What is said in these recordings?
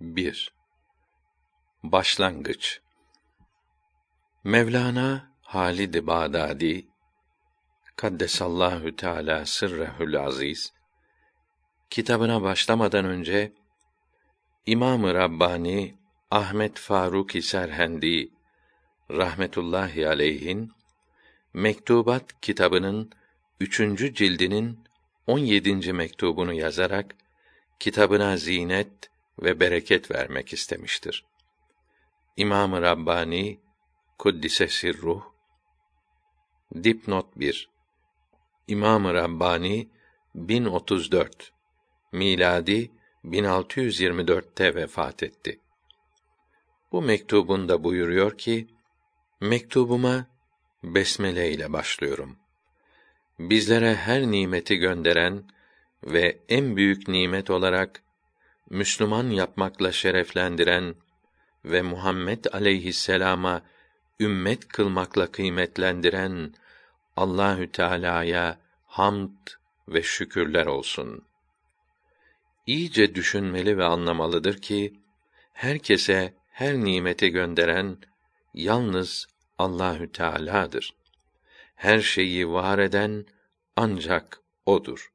1. Başlangıç Mevlana Halid Bağdadi Kaddesallahu Teala sırrehül aziz kitabına başlamadan önce İmam-ı Rabbani Ahmet Faruk Serhendi rahmetullahi aleyhin Mektubat kitabının üçüncü cildinin on yedinci mektubunu yazarak kitabına zinet ve bereket vermek istemiştir. İmam-ı Rabbani Kuddise Sirruh Dipnot 1 İmam-ı Rabbani 1034 miladi 1624'te vefat etti. Bu mektubunda buyuruyor ki, mektubuma besmele ile başlıyorum. Bizlere her nimeti gönderen ve en büyük nimet olarak Müslüman yapmakla şereflendiren ve Muhammed aleyhisselama ümmet kılmakla kıymetlendiren Allahü Teala'ya hamd ve şükürler olsun. İyice düşünmeli ve anlamalıdır ki herkese her nimeti gönderen yalnız Allahü Teala'dır. Her şeyi var eden ancak odur.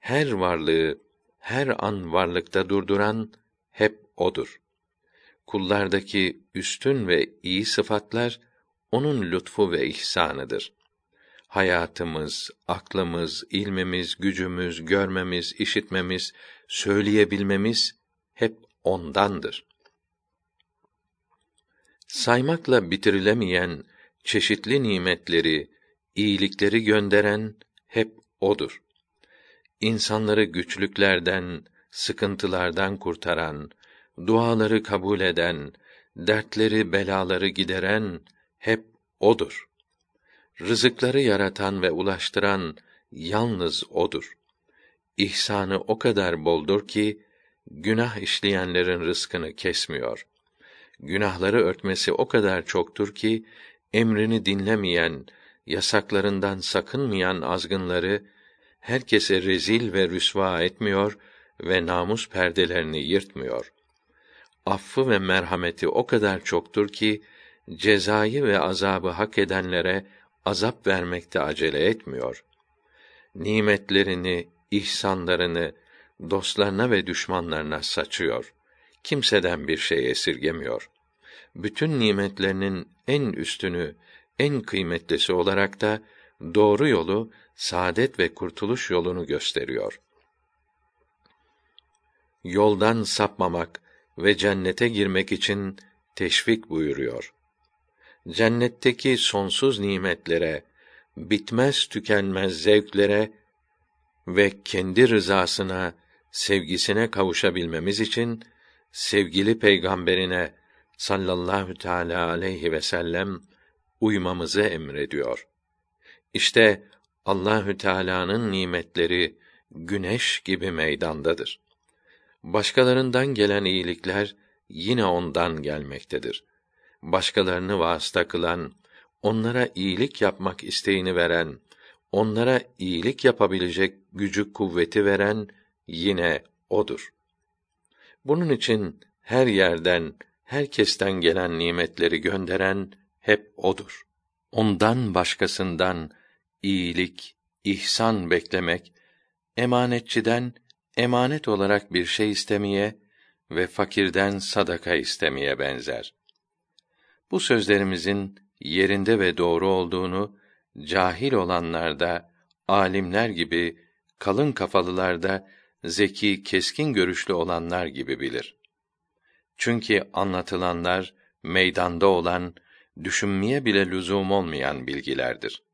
Her varlığı her an varlıkta durduran hep odur. Kullardaki üstün ve iyi sıfatlar onun lütfu ve ihsanıdır. Hayatımız, aklımız, ilmimiz, gücümüz, görmemiz, işitmemiz, söyleyebilmemiz hep ondandır. Saymakla bitirilemeyen çeşitli nimetleri, iyilikleri gönderen hep odur insanları güçlüklerden, sıkıntılardan kurtaran, duaları kabul eden, dertleri, belaları gideren hep odur. Rızıkları yaratan ve ulaştıran yalnız odur. İhsanı o kadar boldur ki günah işleyenlerin rızkını kesmiyor. Günahları örtmesi o kadar çoktur ki emrini dinlemeyen, yasaklarından sakınmayan azgınları herkese rezil ve rüsva etmiyor ve namus perdelerini yırtmıyor. Affı ve merhameti o kadar çoktur ki cezayı ve azabı hak edenlere azap vermekte acele etmiyor. Nimetlerini, ihsanlarını dostlarına ve düşmanlarına saçıyor. Kimseden bir şey esirgemiyor. Bütün nimetlerinin en üstünü, en kıymetlisi olarak da doğru yolu saadet ve kurtuluş yolunu gösteriyor. Yoldan sapmamak ve cennete girmek için teşvik buyuruyor. Cennetteki sonsuz nimetlere, bitmez tükenmez zevklere ve kendi rızasına, sevgisine kavuşabilmemiz için sevgili peygamberine sallallahu teala aleyhi ve sellem uymamızı emrediyor. İşte Allahü Teala'nın nimetleri güneş gibi meydandadır. Başkalarından gelen iyilikler yine ondan gelmektedir. Başkalarını vasıta kılan, onlara iyilik yapmak isteğini veren, onlara iyilik yapabilecek gücü kuvveti veren yine odur. Bunun için her yerden, herkesten gelen nimetleri gönderen hep odur. Ondan başkasından iyilik, ihsan beklemek, emanetçiden emanet olarak bir şey istemeye ve fakirden sadaka istemeye benzer. Bu sözlerimizin yerinde ve doğru olduğunu cahil olanlar da alimler gibi kalın kafalılar da zeki, keskin görüşlü olanlar gibi bilir. Çünkü anlatılanlar meydanda olan, düşünmeye bile lüzum olmayan bilgilerdir.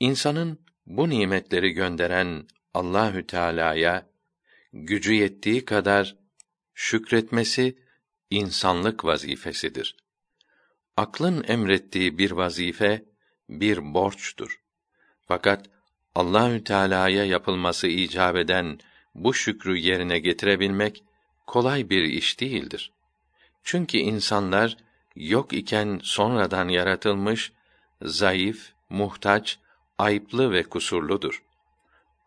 İnsanın bu nimetleri gönderen Allahü Teala'ya gücü yettiği kadar şükretmesi insanlık vazifesidir. Aklın emrettiği bir vazife bir borçtur. Fakat Allahü Teala'ya yapılması icap eden bu şükrü yerine getirebilmek kolay bir iş değildir. Çünkü insanlar yok iken sonradan yaratılmış, zayıf, muhtaç ayıplı ve kusurludur.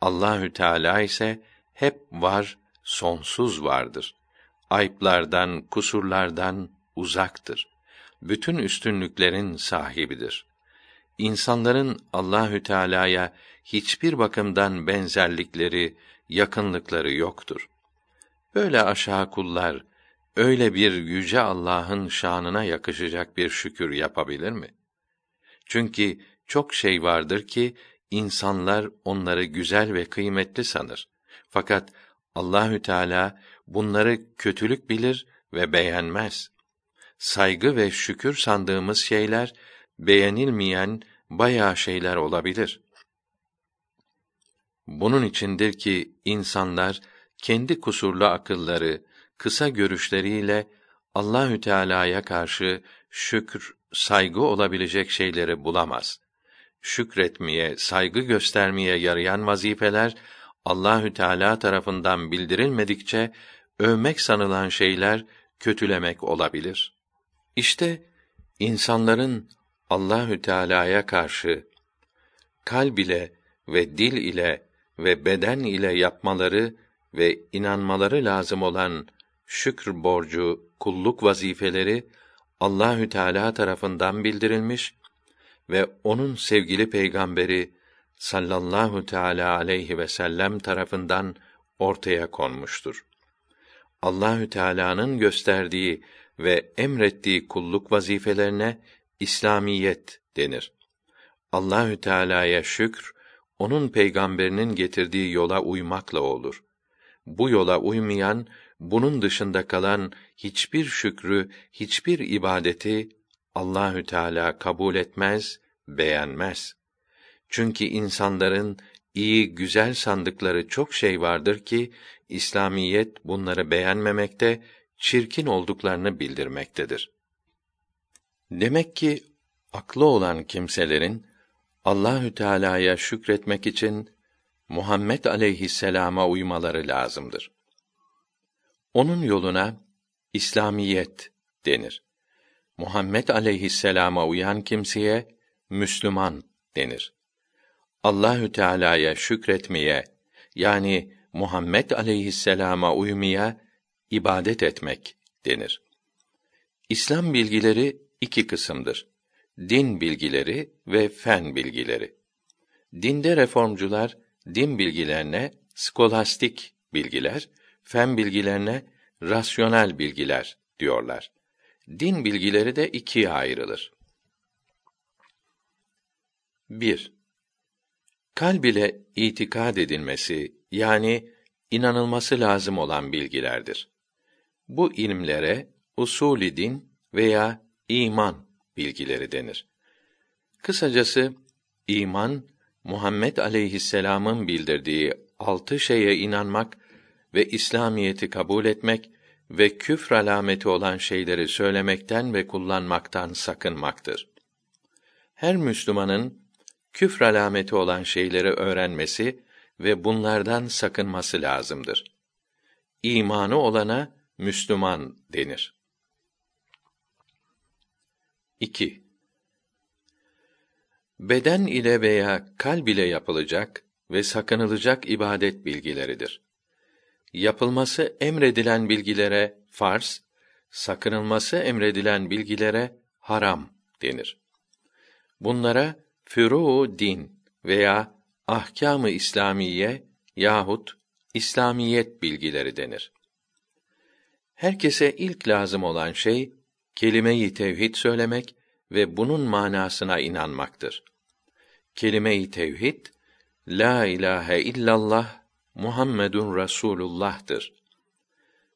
Allahü Teala ise hep var sonsuz vardır. Ayıplardan, kusurlardan uzaktır. Bütün üstünlüklerin sahibidir. İnsanların Allahü Teala'ya hiçbir bakımdan benzerlikleri, yakınlıkları yoktur. Böyle aşağı kullar öyle bir yüce Allah'ın şanına yakışacak bir şükür yapabilir mi? Çünkü çok şey vardır ki insanlar onları güzel ve kıymetli sanır. Fakat Allahü Teala bunları kötülük bilir ve beğenmez. Saygı ve şükür sandığımız şeyler beğenilmeyen bayağı şeyler olabilir. Bunun içindir ki insanlar kendi kusurlu akılları, kısa görüşleriyle Allahü Teala'ya karşı şükür, saygı olabilecek şeyleri bulamaz. Şükretmeye, saygı göstermeye yarayan vazifeler Allahü Teala tarafından bildirilmedikçe övmek sanılan şeyler kötülemek olabilir. İşte insanların Allahü Teala'ya karşı kalb ile ve dil ile ve beden ile yapmaları ve inanmaları lazım olan şükr borcu, kulluk vazifeleri Allahü Teala tarafından bildirilmiş ve onun sevgili peygamberi sallallahu teala aleyhi ve sellem tarafından ortaya konmuştur. Allahü Teala'nın gösterdiği ve emrettiği kulluk vazifelerine İslamiyet denir. Allahü Teala'ya şükr onun peygamberinin getirdiği yola uymakla olur. Bu yola uymayan, bunun dışında kalan hiçbir şükrü, hiçbir ibadeti Allahü Teala kabul etmez, beğenmez. Çünkü insanların iyi, güzel sandıkları çok şey vardır ki İslamiyet bunları beğenmemekte, çirkin olduklarını bildirmektedir. Demek ki aklı olan kimselerin Allahü Teala'ya şükretmek için Muhammed aleyhisselama uymaları lazımdır. Onun yoluna İslamiyet denir. Muhammed aleyhisselama uyan kimseye Müslüman denir. Allahü Teala'ya şükretmeye yani Muhammed aleyhisselama uymaya ibadet etmek denir. İslam bilgileri iki kısımdır. Din bilgileri ve fen bilgileri. Dinde reformcular din bilgilerine skolastik bilgiler, fen bilgilerine rasyonel bilgiler diyorlar. Din bilgileri de ikiye ayrılır. 1. Kalb ile itikad edilmesi yani inanılması lazım olan bilgilerdir. Bu ilimlere usulü din veya iman bilgileri denir. Kısacası iman Muhammed aleyhisselam'ın bildirdiği altı şeye inanmak ve İslamiyeti kabul etmek ve küfr alameti olan şeyleri söylemekten ve kullanmaktan sakınmaktır. Her Müslümanın küfr alameti olan şeyleri öğrenmesi ve bunlardan sakınması lazımdır. İmanı olana Müslüman denir. 2. Beden ile veya kalb ile yapılacak ve sakınılacak ibadet bilgileridir. Yapılması emredilen bilgilere farz, sakınılması emredilen bilgilere haram denir. Bunlara furu din veya ahkâm-ı İslamiye yahut İslamiyet bilgileri denir. Herkese ilk lazım olan şey kelime-i tevhid söylemek ve bunun manasına inanmaktır. Kelime-i tevhid la ilahe illallah Muhammedun Rasulullah'tır.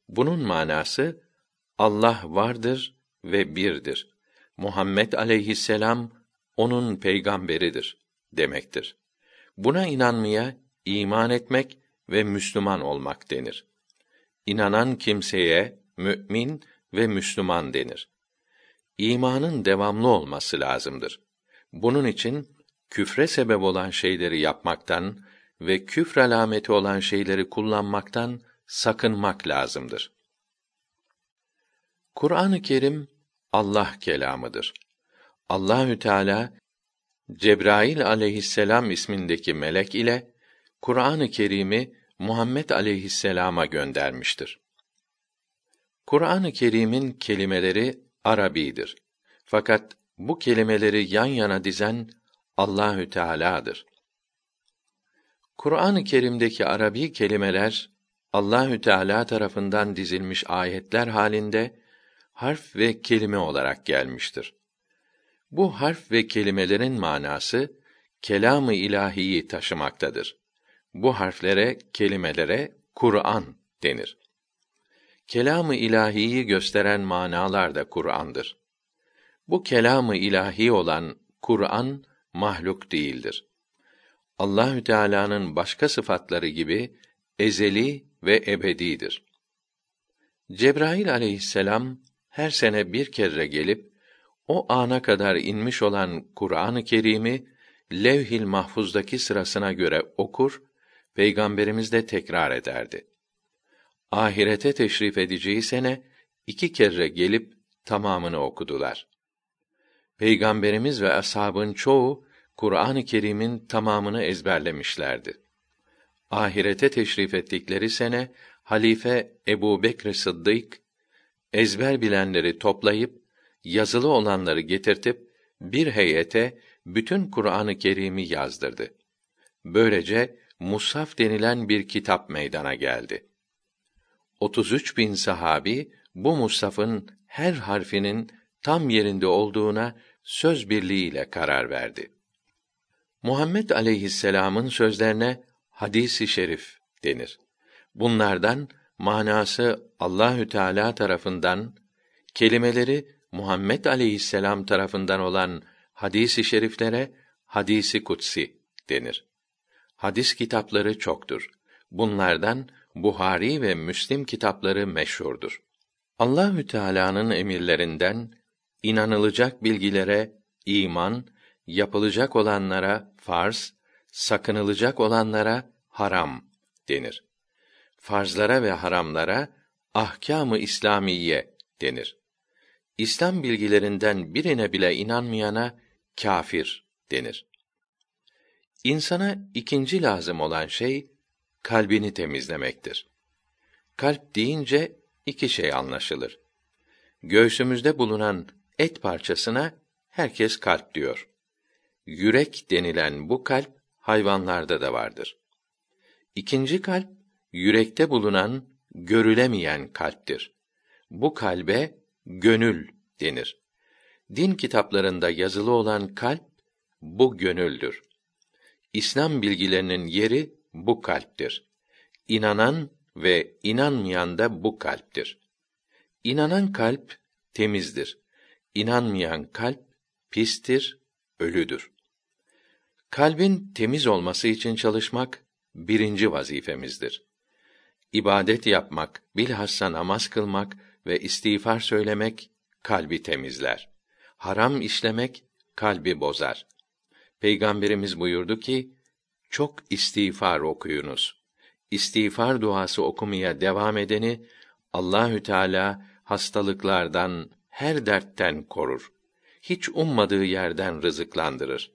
Bunun manası Allah vardır ve birdir. Muhammed aleyhisselam onun peygamberidir demektir. Buna inanmaya iman etmek ve Müslüman olmak denir. İnanan kimseye mümin ve Müslüman denir. İmanın devamlı olması lazımdır. Bunun için küfre sebep olan şeyleri yapmaktan ve küfr alameti olan şeyleri kullanmaktan sakınmak lazımdır. Kur'an-ı Kerim Allah kelamıdır. Allahü Teala Cebrail aleyhisselam ismindeki melek ile Kur'an-ı Kerim'i Muhammed aleyhisselama göndermiştir. Kur'an-ı Kerim'in kelimeleri Arabidir. Fakat bu kelimeleri yan yana dizen Allahü Teala'dır. Kur'an-ı Kerim'deki Arabi kelimeler Allahü Teala tarafından dizilmiş ayetler halinde harf ve kelime olarak gelmiştir. Bu harf ve kelimelerin manası kelamı ilahiyi taşımaktadır. Bu harflere, kelimelere Kur'an denir. Kelamı ilahiyi gösteren manalar da Kur'an'dır. Bu kelamı ilahi olan Kur'an mahluk değildir. Allahü Teala'nın başka sıfatları gibi ezeli ve ebedidir. Cebrail aleyhisselam her sene bir kere gelip o ana kadar inmiş olan Kur'an-ı Kerim'i Levh-i Mahfuz'daki sırasına göre okur, peygamberimiz de tekrar ederdi. Ahirete teşrif edeceği sene iki kere gelip tamamını okudular. Peygamberimiz ve ashabın çoğu Kur'an-ı Kerim'in tamamını ezberlemişlerdi. Ahirete teşrif ettikleri sene halife Ebu Bekr Sıddık ezber bilenleri toplayıp yazılı olanları getirtip bir heyete bütün Kur'an-ı Kerim'i yazdırdı. Böylece Musaf denilen bir kitap meydana geldi. 33 bin sahabi bu Musaf'ın her harfinin tam yerinde olduğuna söz birliğiyle karar verdi. Muhammed aleyhisselam'ın sözlerine hadisi şerif denir. Bunlardan manası Allahü Teala tarafından, kelimeleri Muhammed aleyhisselam tarafından olan hadisi şeriflere hadisi kutsi denir. Hadis kitapları çoktur. Bunlardan Buhari ve Müslim kitapları meşhurdur. Allahü Teala'nın emirlerinden inanılacak bilgilere iman, yapılacak olanlara farz, sakınılacak olanlara haram denir. Farzlara ve haramlara ahkâm-ı İslamiye denir. İslam bilgilerinden birine bile inanmayana kafir denir. İnsana ikinci lazım olan şey kalbini temizlemektir. Kalp deyince iki şey anlaşılır. Göğsümüzde bulunan et parçasına herkes kalp diyor. Yürek denilen bu kalp hayvanlarda da vardır. İkinci kalp yürekte bulunan görülemeyen kalptir. Bu kalbe gönül denir. Din kitaplarında yazılı olan kalp bu gönüldür. İslam bilgilerinin yeri bu kalptir. İnanan ve inanmayan da bu kalptir. İnanan kalp temizdir. İnanmayan kalp pistir, ölüdür. Kalbin temiz olması için çalışmak birinci vazifemizdir. İbadet yapmak, bilhassa namaz kılmak ve istiğfar söylemek kalbi temizler. Haram işlemek kalbi bozar. Peygamberimiz buyurdu ki: Çok istiğfar okuyunuz. İstiğfar duası okumaya devam edeni Allahü Teala hastalıklardan, her dertten korur. Hiç ummadığı yerden rızıklandırır.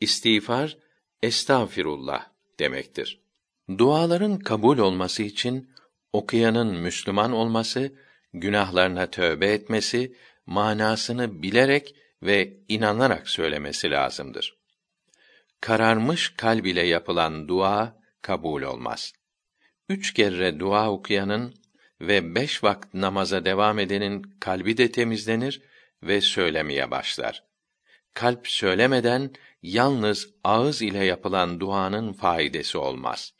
İstiğfar estağfirullah demektir. Duaların kabul olması için okuyanın Müslüman olması, günahlarına tövbe etmesi, manasını bilerek ve inanarak söylemesi lazımdır. Kararmış kalb ile yapılan dua kabul olmaz. Üç kere dua okuyanın ve beş vakit namaza devam edenin kalbi de temizlenir ve söylemeye başlar. Kalp söylemeden yalnız ağız ile yapılan duanın faydası olmaz.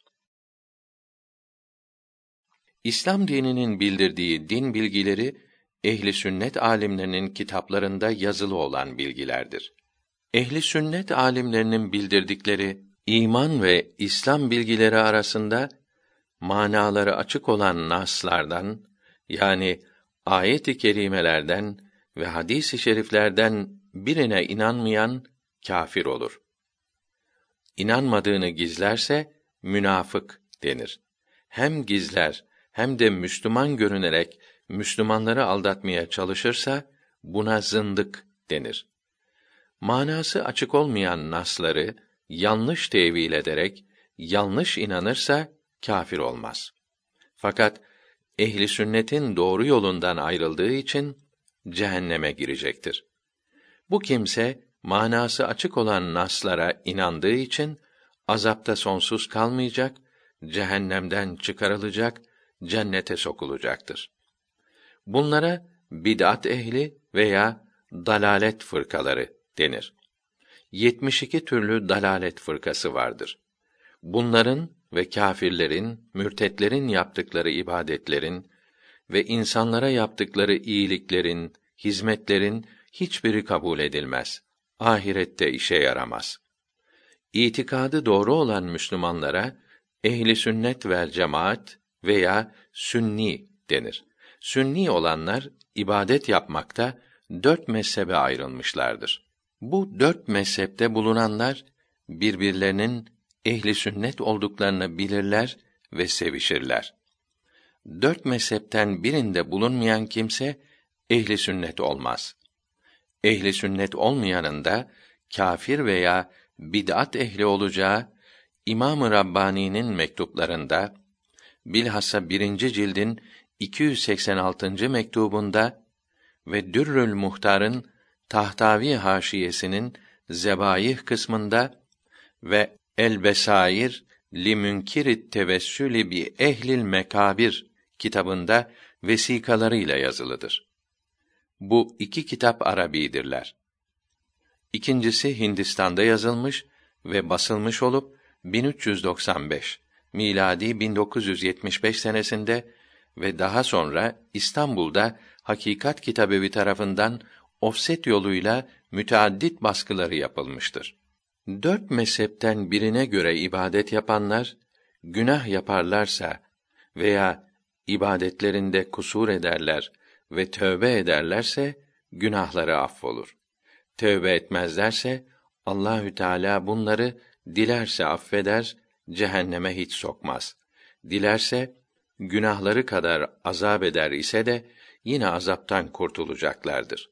İslam dininin bildirdiği din bilgileri ehli sünnet alimlerinin kitaplarında yazılı olan bilgilerdir. Ehli sünnet alimlerinin bildirdikleri iman ve İslam bilgileri arasında manaları açık olan naslardan yani ayet-i kerimelerden ve hadis-i şeriflerden birine inanmayan kâfir olur. İnanmadığını gizlerse münafık denir. Hem gizler hem de Müslüman görünerek Müslümanları aldatmaya çalışırsa buna zındık denir. Manası açık olmayan nasları yanlış tevil ederek yanlış inanırsa kafir olmaz. Fakat ehli sünnetin doğru yolundan ayrıldığı için cehenneme girecektir. Bu kimse manası açık olan naslara inandığı için azapta sonsuz kalmayacak, cehennemden çıkarılacak, cennete sokulacaktır. Bunlara bid'at ehli veya dalalet fırkaları denir. 72 türlü dalalet fırkası vardır. Bunların ve kâfirlerin, mürtetlerin yaptıkları ibadetlerin ve insanlara yaptıkları iyiliklerin, hizmetlerin hiçbiri kabul edilmez. Ahirette işe yaramaz. İtikadı doğru olan Müslümanlara ehli sünnet vel cemaat veya sünni denir. Sünni olanlar ibadet yapmakta dört mezhebe ayrılmışlardır. Bu dört mezhepte bulunanlar birbirlerinin ehli sünnet olduklarını bilirler ve sevişirler. Dört mezhepten birinde bulunmayan kimse ehli sünnet olmaz. Ehli sünnet olmayanın da kafir veya bid'at ehli olacağı İmam-ı Rabbani'nin mektuplarında bilhassa birinci cildin 286. mektubunda ve Dürrül Muhtar'ın Tahtavi haşiyesinin Zebayih kısmında ve El Besair li münkirit tevessülü bi ehlil mekabir kitabında vesikalarıyla yazılıdır. Bu iki kitap Arabidirler. İkincisi Hindistan'da yazılmış ve basılmış olup 1395 miladi 1975 senesinde ve daha sonra İstanbul'da Hakikat Kitabevi tarafından ofset yoluyla müteaddit baskıları yapılmıştır. Dört mezhepten birine göre ibadet yapanlar, günah yaparlarsa veya ibadetlerinde kusur ederler ve tövbe ederlerse, günahları affolur. Tövbe etmezlerse, Allahü Teala bunları dilerse affeder, cehenneme hiç sokmaz. Dilerse, günahları kadar azap eder ise de, yine azaptan kurtulacaklardır.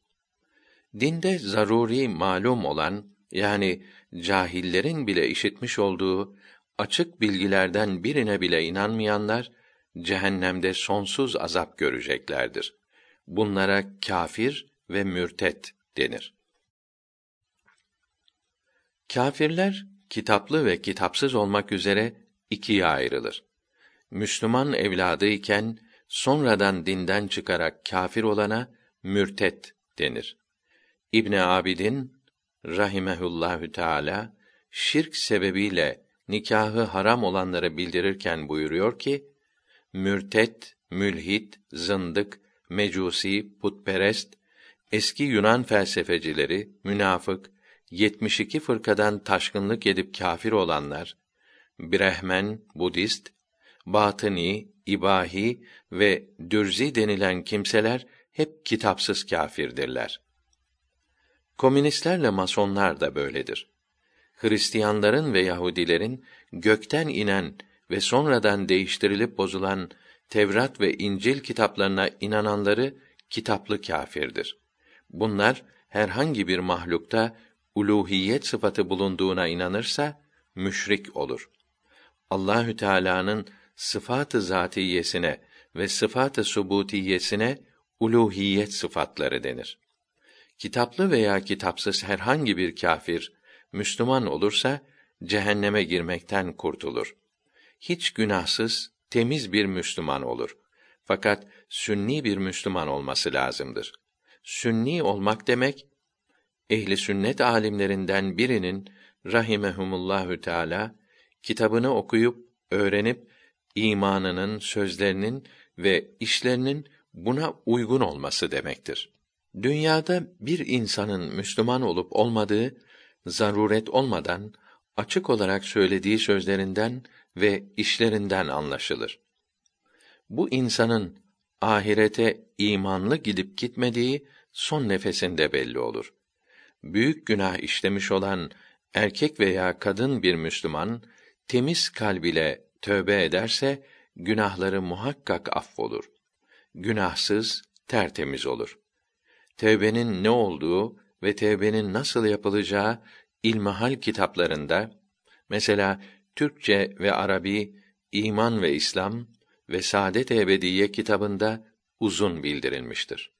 Dinde zaruri malum olan, yani cahillerin bile işitmiş olduğu açık bilgilerden birine bile inanmayanlar cehennemde sonsuz azap göreceklerdir. Bunlara kafir ve mürtet denir. Kafirler kitaplı ve kitapsız olmak üzere ikiye ayrılır. Müslüman evladı iken sonradan dinden çıkarak kafir olana mürtet denir. İbn Abidin rahimehullahü teala şirk sebebiyle nikahı haram olanları bildirirken buyuruyor ki mürtet, mülhit, zındık, mecusi, putperest, eski Yunan felsefecileri, münafık, 72 fırkadan taşkınlık edip kâfir olanlar, Brehmen, Budist, Batıni, İbahi ve Dürzi denilen kimseler hep kitapsız kâfirdirler. Komünistlerle masonlar da böyledir. Hristiyanların ve Yahudilerin gökten inen ve sonradan değiştirilip bozulan Tevrat ve İncil kitaplarına inananları kitaplı kâfirdir. Bunlar herhangi bir mahlukta uluhiyet sıfatı bulunduğuna inanırsa müşrik olur. Allahü Teala'nın sıfatı zatiyesine ve sıfatı subutiyesine uluhiyet sıfatları denir. Kitaplı veya kitapsız herhangi bir kâfir Müslüman olursa cehenneme girmekten kurtulur. Hiç günahsız, temiz bir Müslüman olur. Fakat sünni bir Müslüman olması lazımdır. Sünni olmak demek ehli sünnet alimlerinden birinin rahimehumullahü teala kitabını okuyup öğrenip imanının, sözlerinin ve işlerinin buna uygun olması demektir. Dünyada bir insanın Müslüman olup olmadığı zaruret olmadan açık olarak söylediği sözlerinden ve işlerinden anlaşılır. Bu insanın ahirete imanlı gidip gitmediği son nefesinde belli olur. Büyük günah işlemiş olan erkek veya kadın bir Müslüman temiz kalb ile tövbe ederse günahları muhakkak affolur. Günahsız, tertemiz olur. Tevbenin ne olduğu ve tevbenin nasıl yapılacağı ilmihal kitaplarında mesela Türkçe ve Arabi İman ve İslam ve Saadet Ebediye kitabında uzun bildirilmiştir.